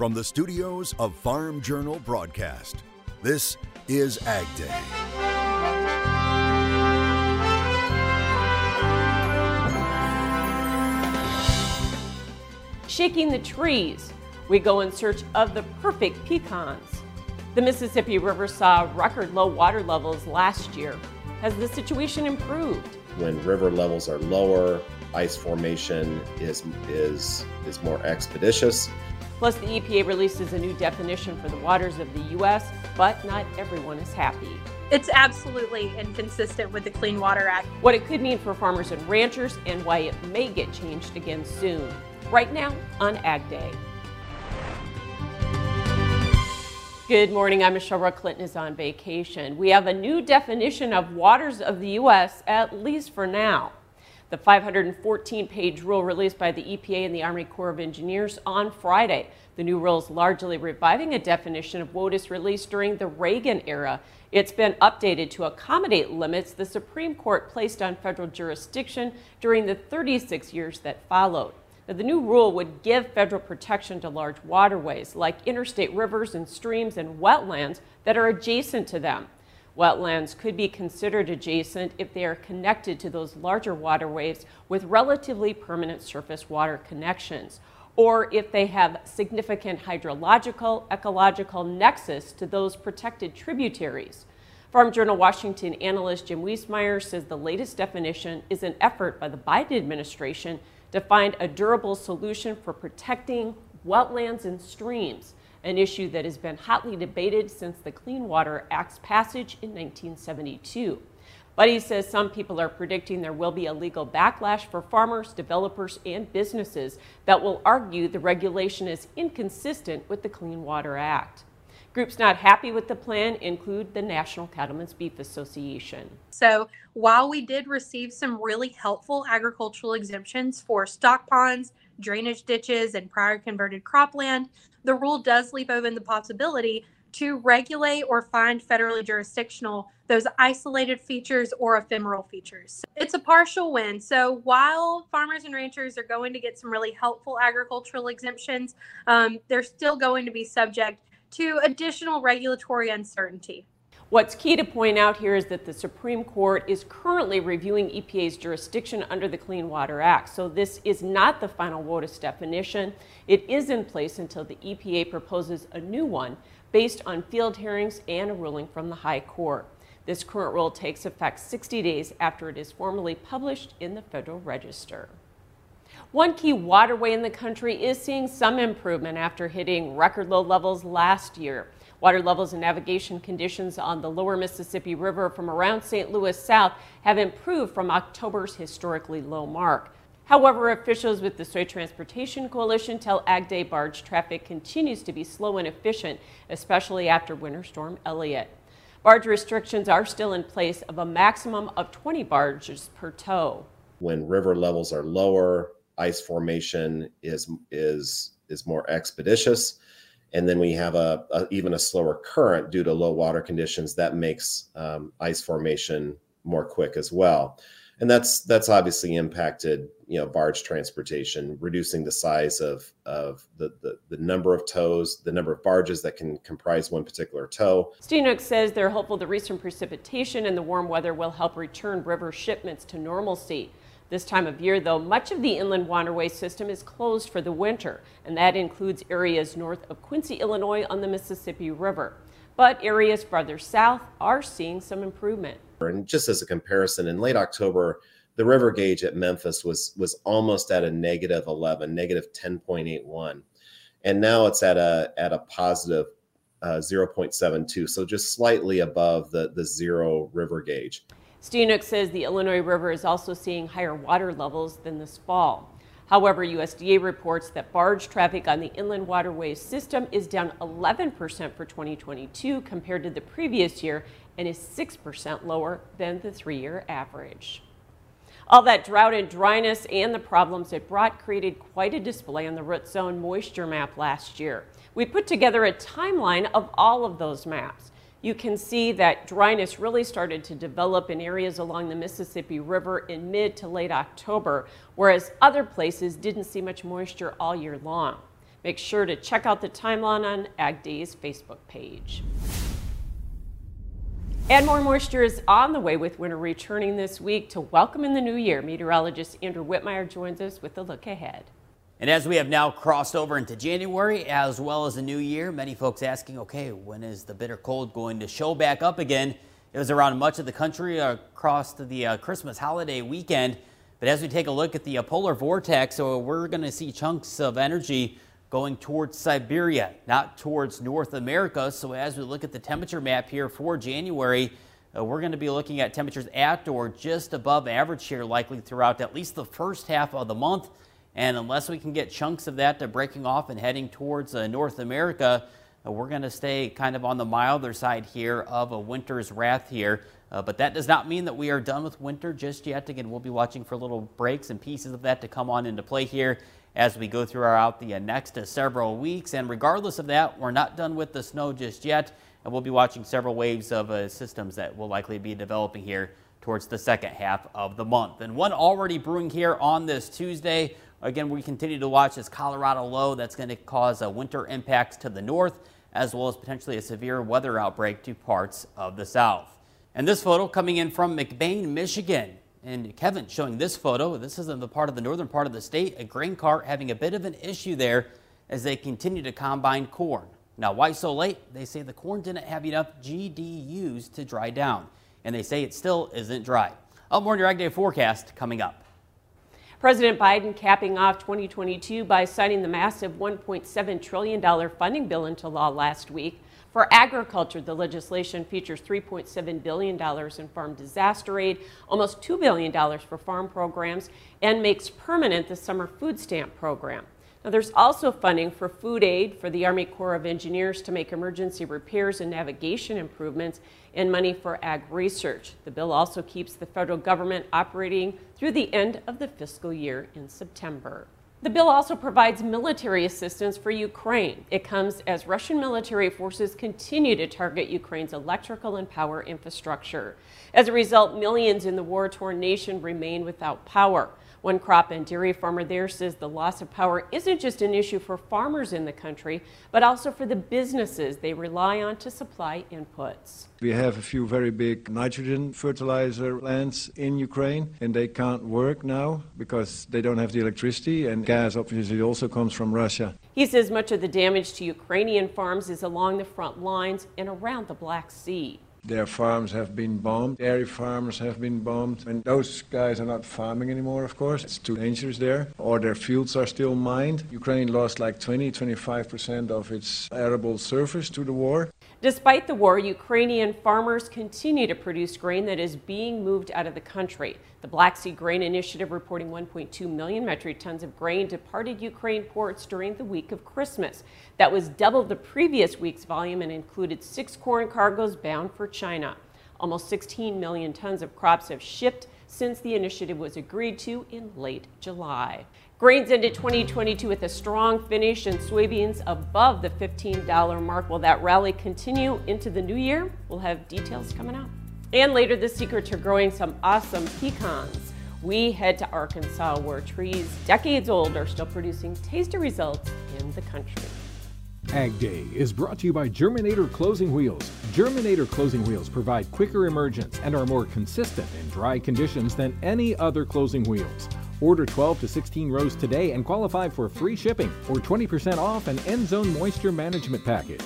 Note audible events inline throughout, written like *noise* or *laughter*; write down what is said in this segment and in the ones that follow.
From the studios of Farm Journal Broadcast, this is Ag Day. Shaking the trees, we go in search of the perfect pecans. The Mississippi River saw record low water levels last year. Has the situation improved? When river levels are lower, ice formation is is is more expeditious. Plus, the EPA releases a new definition for the waters of the U.S., but not everyone is happy. It's absolutely inconsistent with the Clean Water Act. What it could mean for farmers and ranchers, and why it may get changed again soon. Right now on Ag Day. Good morning. I'm Michelle Rook. Clinton is on vacation. We have a new definition of waters of the U.S., at least for now. The 514 page rule released by the EPA and the Army Corps of Engineers on Friday. The new rule is largely reviving a definition of WOTUS released during the Reagan era. It's been updated to accommodate limits the Supreme Court placed on federal jurisdiction during the 36 years that followed. Now, the new rule would give federal protection to large waterways like interstate rivers and streams and wetlands that are adjacent to them. Wetlands could be considered adjacent if they are connected to those larger waterways with relatively permanent surface water connections, or if they have significant hydrological, ecological nexus to those protected tributaries. Farm Journal Washington analyst Jim Wiesemeyer says the latest definition is an effort by the Biden administration to find a durable solution for protecting wetlands and streams an issue that has been hotly debated since the Clean Water Act's passage in 1972. But he says some people are predicting there will be a legal backlash for farmers, developers, and businesses that will argue the regulation is inconsistent with the Clean Water Act. Groups not happy with the plan include the National Cattlemen's Beef Association. So, while we did receive some really helpful agricultural exemptions for stock ponds, drainage ditches, and prior converted cropland, the rule does leave open the possibility to regulate or find federally jurisdictional those isolated features or ephemeral features. It's a partial win. So while farmers and ranchers are going to get some really helpful agricultural exemptions, um, they're still going to be subject to additional regulatory uncertainty. What's key to point out here is that the Supreme Court is currently reviewing EPA's jurisdiction under the Clean Water Act. So this is not the final WOTUS definition. It is in place until the EPA proposes a new one based on field hearings and a ruling from the High Court. This current rule takes effect 60 days after it is formally published in the Federal Register. One key waterway in the country is seeing some improvement after hitting record low levels last year. Water levels and navigation conditions on the lower Mississippi River from around St. Louis south have improved from October's historically low mark. However, officials with the Soy Transportation Coalition tell Ag Day barge traffic continues to be slow and efficient, especially after Winter Storm Elliott. Barge restrictions are still in place of a maximum of 20 barges per tow. When river levels are lower, ice formation is is is more expeditious and then we have a, a, even a slower current due to low water conditions that makes um, ice formation more quick as well. And that's that's obviously impacted you know barge transportation reducing the size of of the, the, the number of tows the number of barges that can comprise one particular tow. Steenhoek says they're hopeful the recent precipitation and the warm weather will help return river shipments to normalcy this time of year, though, much of the inland waterway system is closed for the winter, and that includes areas north of Quincy, Illinois on the Mississippi River. But areas farther south are seeing some improvement. And just as a comparison, in late October, the river gauge at Memphis was was almost at a negative 11, negative 10.81, and now it's at a at a positive uh, 0.72, so just slightly above the the zero river gauge. Steenhoek says the Illinois River is also seeing higher water levels than this fall. However, USDA reports that barge traffic on the inland waterways system is down 11% for 2022 compared to the previous year and is 6% lower than the three year average. All that drought and dryness and the problems it brought created quite a display on the root zone moisture map last year. We put together a timeline of all of those maps you can see that dryness really started to develop in areas along the Mississippi River in mid to late October, whereas other places didn't see much moisture all year long. Make sure to check out the timeline on Ag Day's Facebook page. And more moisture is on the way with winter returning this week to welcome in the new year. Meteorologist Andrew Whitmire joins us with a look ahead. And as we have now crossed over into January as well as the new year, many folks asking, okay, when is the bitter cold going to show back up again? It was around much of the country across the uh, Christmas holiday weekend. But as we take a look at the uh, polar vortex, so we're going to see chunks of energy going towards Siberia, not towards North America. So as we look at the temperature map here for January, uh, we're going to be looking at temperatures at or just above average here likely throughout at least the first half of the month. And unless we can get chunks of that to breaking off and heading towards uh, North America, uh, we're going to stay kind of on the milder side here of a winter's wrath here. Uh, but that does not mean that we are done with winter just yet. Again, we'll be watching for little breaks and pieces of that to come on into play here as we go throughout the uh, next uh, several weeks. And regardless of that, we're not done with the snow just yet. And we'll be watching several waves of systems that will likely be developing here towards the second half of the month. And one already brewing here on this Tuesday. Again, we continue to watch this Colorado low that's going to cause a winter impacts to the north, as well as potentially a severe weather outbreak to parts of the south. And this photo coming in from McBain, Michigan. And Kevin showing this photo. This is in the part of the northern part of the state. A grain cart having a bit of an issue there as they continue to combine corn. Now, why so late? They say the corn didn't have enough GDUs to dry down. And they say it still isn't dry. Up more on your Ag Day forecast coming up. President Biden capping off 2022 by signing the massive $1.7 trillion funding bill into law last week. For agriculture, the legislation features $3.7 billion in farm disaster aid, almost $2 billion for farm programs, and makes permanent the summer food stamp program. Now, there's also funding for food aid for the Army Corps of Engineers to make emergency repairs and navigation improvements, and money for ag research. The bill also keeps the federal government operating through the end of the fiscal year in September. The bill also provides military assistance for Ukraine. It comes as Russian military forces continue to target Ukraine's electrical and power infrastructure. As a result, millions in the war torn nation remain without power. One crop and dairy farmer there says the loss of power isn't just an issue for farmers in the country, but also for the businesses they rely on to supply inputs. We have a few very big nitrogen fertilizer plants in Ukraine, and they can't work now because they don't have the electricity, and gas obviously also comes from Russia. He says much of the damage to Ukrainian farms is along the front lines and around the Black Sea. Their farms have been bombed, dairy farms have been bombed, and those guys are not farming anymore, of course. It's too dangerous there. Or their fields are still mined. Ukraine lost like 20, 25% of its arable surface to the war. Despite the war, Ukrainian farmers continue to produce grain that is being moved out of the country. The Black Sea Grain Initiative reporting 1.2 million metric tons of grain departed Ukraine ports during the week of Christmas. That was double the previous week's volume and included six corn cargoes bound for China. Almost 16 million tons of crops have shipped since the initiative was agreed to in late July. Grains ended 2022 with a strong finish and soybeans above the $15 mark. Will that rally continue into the new year? We'll have details coming up. And later, the secret to growing some awesome pecans. We head to Arkansas where trees decades old are still producing tasty results in the country. Ag Day is brought to you by Germinator Closing Wheels. Germinator Closing Wheels provide quicker emergence and are more consistent in dry conditions than any other closing wheels. Order 12 to 16 rows today and qualify for free shipping or 20% off an end zone moisture management package.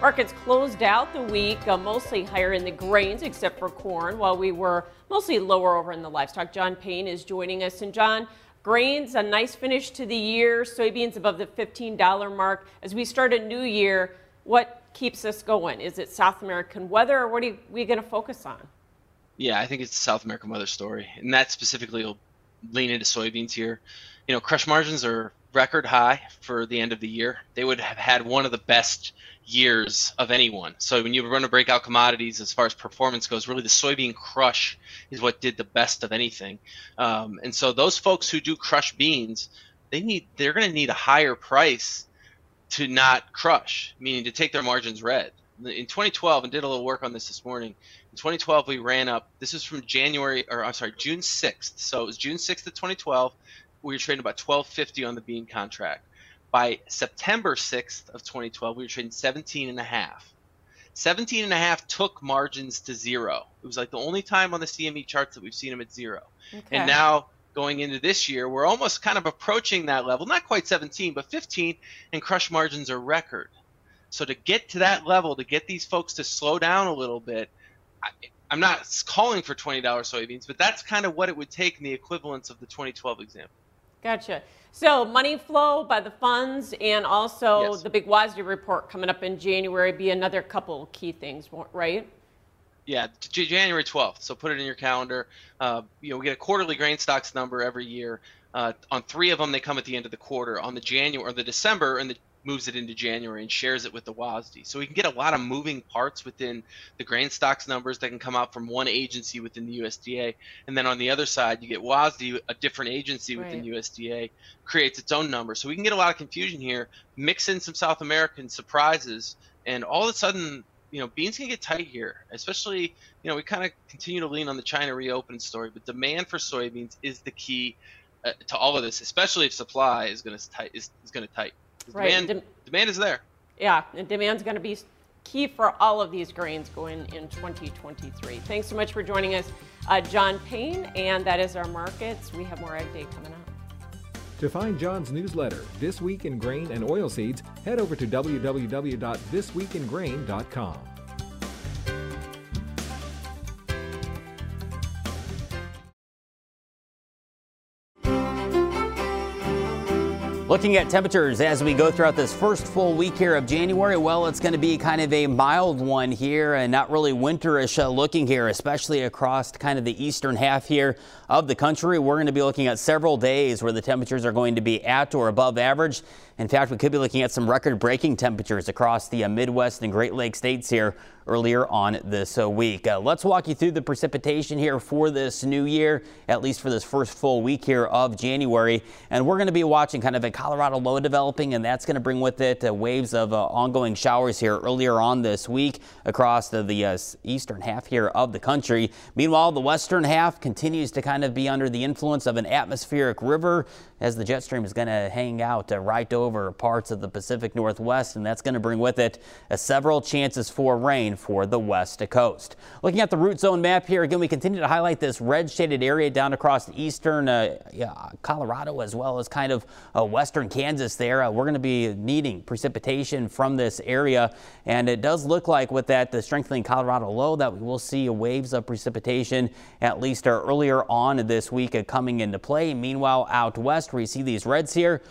Markets closed out the week uh, mostly higher in the grains except for corn, while we were mostly lower over in the livestock. John Payne is joining us. And John, grains, a nice finish to the year, soybeans above the $15 mark. As we start a new year, what keeps us going? Is it South American weather, or what are we going to focus on? Yeah, I think it's the South American weather story, and that specifically will lean into soybeans here. You know, crush margins are record high for the end of the year. They would have had one of the best years of anyone. So when you run to breakout commodities as far as performance goes, really the soybean crush is what did the best of anything. Um, and so those folks who do crush beans, they need they're going to need a higher price to not crush, meaning to take their margins red. In 2012, and did a little work on this this morning, In 2012, we ran up. This is from January, or I'm sorry, June 6th. So it was June 6th of 2012. We were trading about 12.50 on the bean contract. By September 6th of 2012, we were trading 17 and a half. 17 and a half took margins to zero. It was like the only time on the CME charts that we've seen them at zero. Okay. And now going into this year, we're almost kind of approaching that level. Not quite 17, but 15, and crush margins are record. So to get to that level, to get these folks to slow down a little bit, I, I'm not calling for $20 soybeans, but that's kind of what it would take in the equivalence of the 2012 example. Gotcha. So money flow by the funds and also yes. the big WASDE report coming up in January be another couple key things, right? Yeah, January 12th. So put it in your calendar. Uh, you know, we get a quarterly grain stocks number every year. Uh, on three of them, they come at the end of the quarter. On the January or the December and the moves it into January and shares it with the WASDE. So we can get a lot of moving parts within the grain stocks numbers that can come out from one agency within the USDA. And then on the other side, you get WASDE, a different agency within right. USDA, creates its own number. So we can get a lot of confusion here, mix in some South American surprises, and all of a sudden, you know, beans can get tight here, especially, you know, we kind of continue to lean on the China reopen story, but demand for soybeans is the key uh, to all of this, especially if supply is going to tight is, is going to tight. Right. Demand, Dem- demand is there. Yeah, and demand's going to be key for all of these grains going in 2023. Thanks so much for joining us, uh, John Payne, and that is our markets. We have more Ag Day coming up. To find John's newsletter, This Week in Grain and Oilseeds, head over to www.thisweekingrain.com. Looking at temperatures as we go throughout this first full week here of January, well, it's going to be kind of a mild one here and not really winterish uh, looking here, especially across kind of the eastern half here of the country. We're going to be looking at several days where the temperatures are going to be at or above average. In fact, we could be looking at some record breaking temperatures across the uh, Midwest and Great Lakes states here earlier on this uh, week. Uh, let's walk you through the precipitation here for this new year, at least for this first full week here of January. And we're going to be watching kind of a Colorado low developing, and that's going to bring with it uh, waves of uh, ongoing showers here earlier on this week across the, the uh, eastern half here of the country. Meanwhile, the western half continues to kind of be under the influence of an atmospheric river as the jet stream is going to hang out right over parts of the Pacific Northwest, and that's going to bring with it several chances for rain for the west coast. Looking at the root zone map here, again, we continue to highlight this red shaded area down across eastern uh, Colorado as well as kind of uh, western Kansas there. Uh, we're going to be needing precipitation from this area, and it does look like with that the strengthening Colorado low that we will see waves of precipitation at least uh, earlier on this week uh, coming into play. Meanwhile, out west, you see these reds here,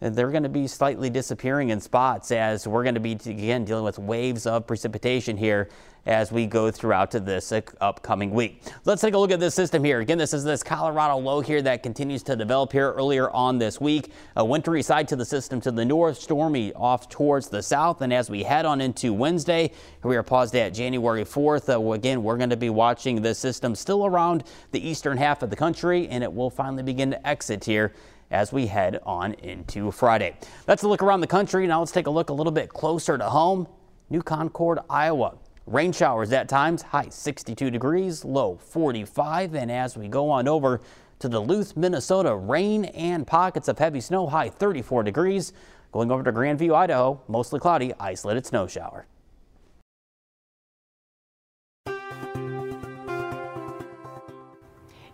they're going to be slightly disappearing in spots as we're going to be again dealing with waves of precipitation here as we go throughout to this upcoming week. Let's take a look at this system here. Again, this is this Colorado low here that continues to develop here earlier on this week. A wintry side to the system to the north, stormy off towards the south. And as we head on into Wednesday, we are paused at January 4th. Uh, again, we're going to be watching this system still around the eastern half of the country, and it will finally begin to exit here as we head on into Friday. That's a look around the country. Now let's take a look a little bit closer to home. New Concord, Iowa. Rain showers at times, high 62 degrees, low 45. And as we go on over to Duluth, Minnesota, rain and pockets of heavy snow, high 34 degrees. Going over to Grandview, Idaho, mostly cloudy, isolated snow shower.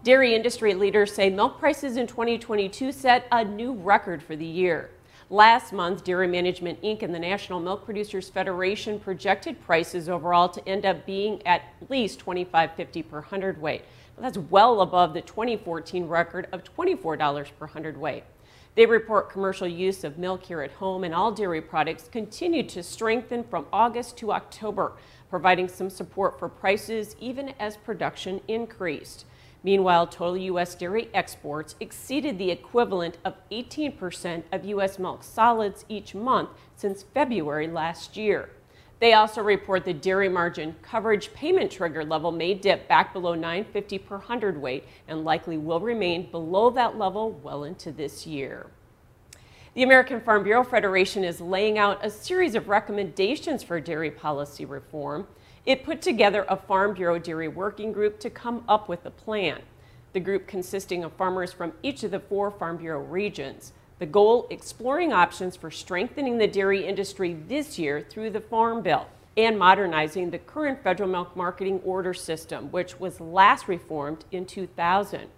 Dairy industry leaders say milk prices in 2022 set a new record for the year. Last month, Dairy Management Inc. and the National Milk Producers Federation projected prices overall to end up being at least $25.50 per hundredweight. That's well above the 2014 record of $24 per hundredweight. They report commercial use of milk here at home and all dairy products continued to strengthen from August to October, providing some support for prices even as production increased. Meanwhile, total U.S. dairy exports exceeded the equivalent of 18% of U.S. milk solids each month since February last year. They also report the dairy margin coverage payment trigger level may dip back below 950 per hundredweight and likely will remain below that level well into this year. The American Farm Bureau Federation is laying out a series of recommendations for dairy policy reform. It put together a Farm Bureau Dairy Working Group to come up with a plan. The group consisting of farmers from each of the four Farm Bureau regions. The goal exploring options for strengthening the dairy industry this year through the Farm Bill and modernizing the current federal milk marketing order system, which was last reformed in 2000.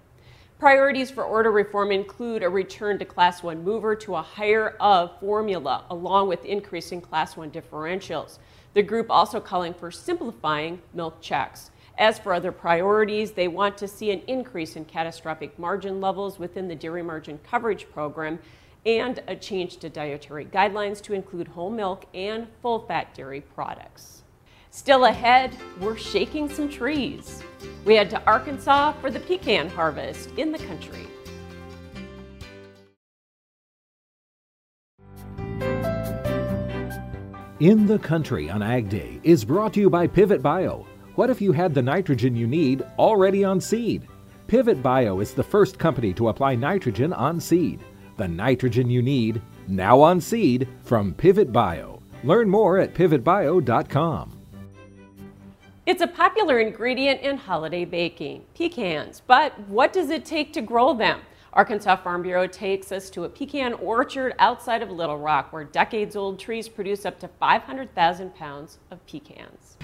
Priorities for order reform include a return to Class 1 mover to a higher of formula, along with increasing Class 1 differentials. The group also calling for simplifying milk checks. As for other priorities, they want to see an increase in catastrophic margin levels within the dairy margin coverage program and a change to dietary guidelines to include whole milk and full fat dairy products. Still ahead, we're shaking some trees. We head to Arkansas for the pecan harvest in the country. In the Country on Ag Day is brought to you by Pivot Bio. What if you had the nitrogen you need already on seed? Pivot Bio is the first company to apply nitrogen on seed. The nitrogen you need, now on seed, from Pivot Bio. Learn more at pivotbio.com. It's a popular ingredient in holiday baking, pecans. But what does it take to grow them? Arkansas Farm Bureau takes us to a pecan orchard outside of Little Rock where decades old trees produce up to 500,000 pounds of pecans.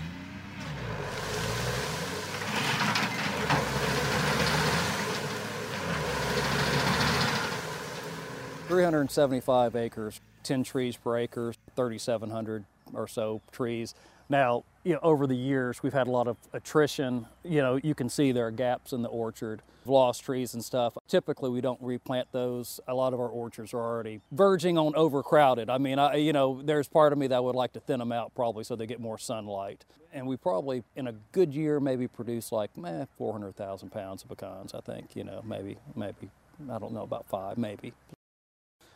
Three hundred and seventy-five acres, ten trees per acre, thirty-seven hundred or so trees. Now, you know, over the years, we've had a lot of attrition. You know, you can see there are gaps in the orchard, we've lost trees and stuff. Typically, we don't replant those. A lot of our orchards are already verging on overcrowded. I mean, I, you know, there's part of me that would like to thin them out probably so they get more sunlight. And we probably, in a good year, maybe produce like eh, 400,000 pounds of pecans, I think, you know, maybe, maybe, I don't know, about five, maybe.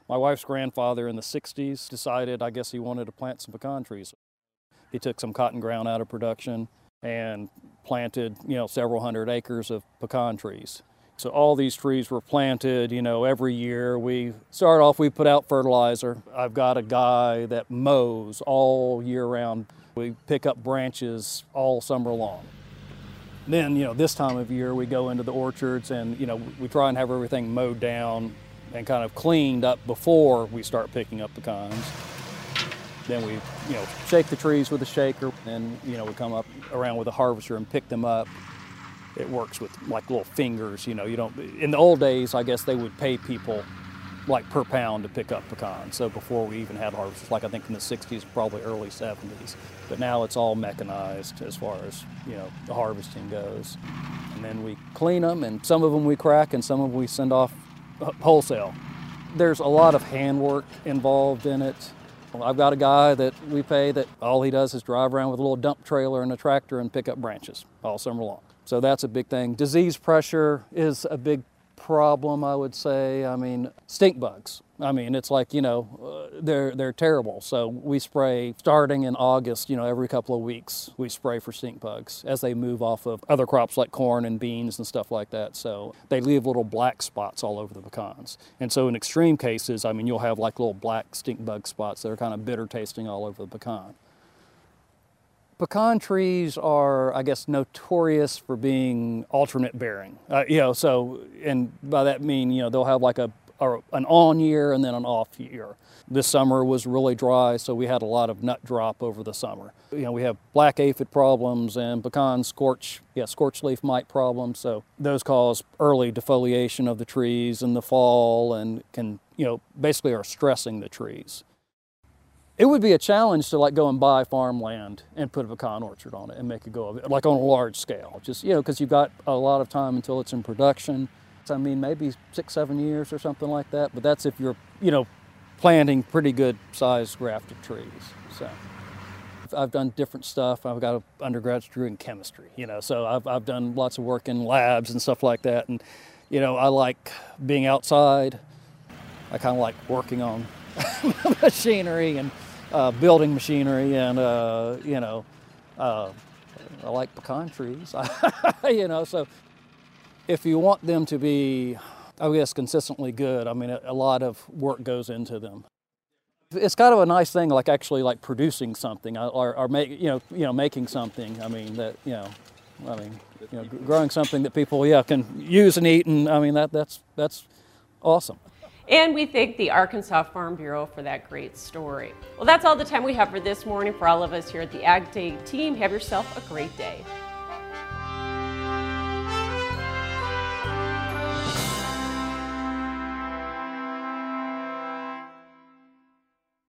My wife's grandfather in the 60s decided, I guess he wanted to plant some pecan trees. He took some cotton ground out of production and planted, you know, several hundred acres of pecan trees. So all these trees were planted, you know, every year. We start off, we put out fertilizer. I've got a guy that mows all year round. We pick up branches all summer long. Then, you know, this time of year we go into the orchards and, you know, we try and have everything mowed down and kind of cleaned up before we start picking up pecans. Then we, you know, shake the trees with a shaker, and you know, we come up around with a harvester and pick them up. It works with like little fingers, you know. You don't. In the old days, I guess they would pay people like per pound to pick up pecans. So before we even had harvesters, like I think in the 60s, probably early 70s. But now it's all mechanized as far as you know the harvesting goes. And then we clean them, and some of them we crack, and some of them we send off uh, wholesale. There's a lot of handwork involved in it. I've got a guy that we pay that all he does is drive around with a little dump trailer and a tractor and pick up branches all summer long. So that's a big thing. Disease pressure is a big problem, I would say. I mean, stink bugs. I mean, it's like you know, uh, they're they're terrible. So we spray starting in August. You know, every couple of weeks we spray for stink bugs as they move off of other crops like corn and beans and stuff like that. So they leave little black spots all over the pecans. And so in extreme cases, I mean, you'll have like little black stink bug spots that are kind of bitter tasting all over the pecan. Pecan trees are, I guess, notorious for being alternate bearing. Uh, you know, so and by that mean, you know, they'll have like a or an on year and then an off year. This summer was really dry, so we had a lot of nut drop over the summer. You know, we have black aphid problems and pecan scorch, yeah, scorch leaf mite problems. So those cause early defoliation of the trees in the fall and can, you know, basically are stressing the trees. It would be a challenge to like go and buy farmland and put a pecan orchard on it and make it go of it, like on a large scale. Just you know, because you've got a lot of time until it's in production. I mean, maybe six, seven years or something like that. But that's if you're, you know, planting pretty good sized grafted trees. So I've done different stuff. I've got an undergraduate degree in chemistry, you know, so I've, I've done lots of work in labs and stuff like that. And, you know, I like being outside. I kind of like working on *laughs* machinery and uh, building machinery and, uh, you know, uh, I like pecan trees, *laughs* you know, so if you want them to be, I guess, consistently good, I mean, a, a lot of work goes into them. it's kind of a nice thing, like actually like producing something uh, or, or make, you know, you know, making something. I mean that, you know, I mean, you know, growing something that people, yeah, can use and eat, and I mean that that's that's awesome. And we thank the Arkansas Farm Bureau for that great story. Well, that's all the time we have for this morning. For all of us here at the Ag Day team, have yourself a great day.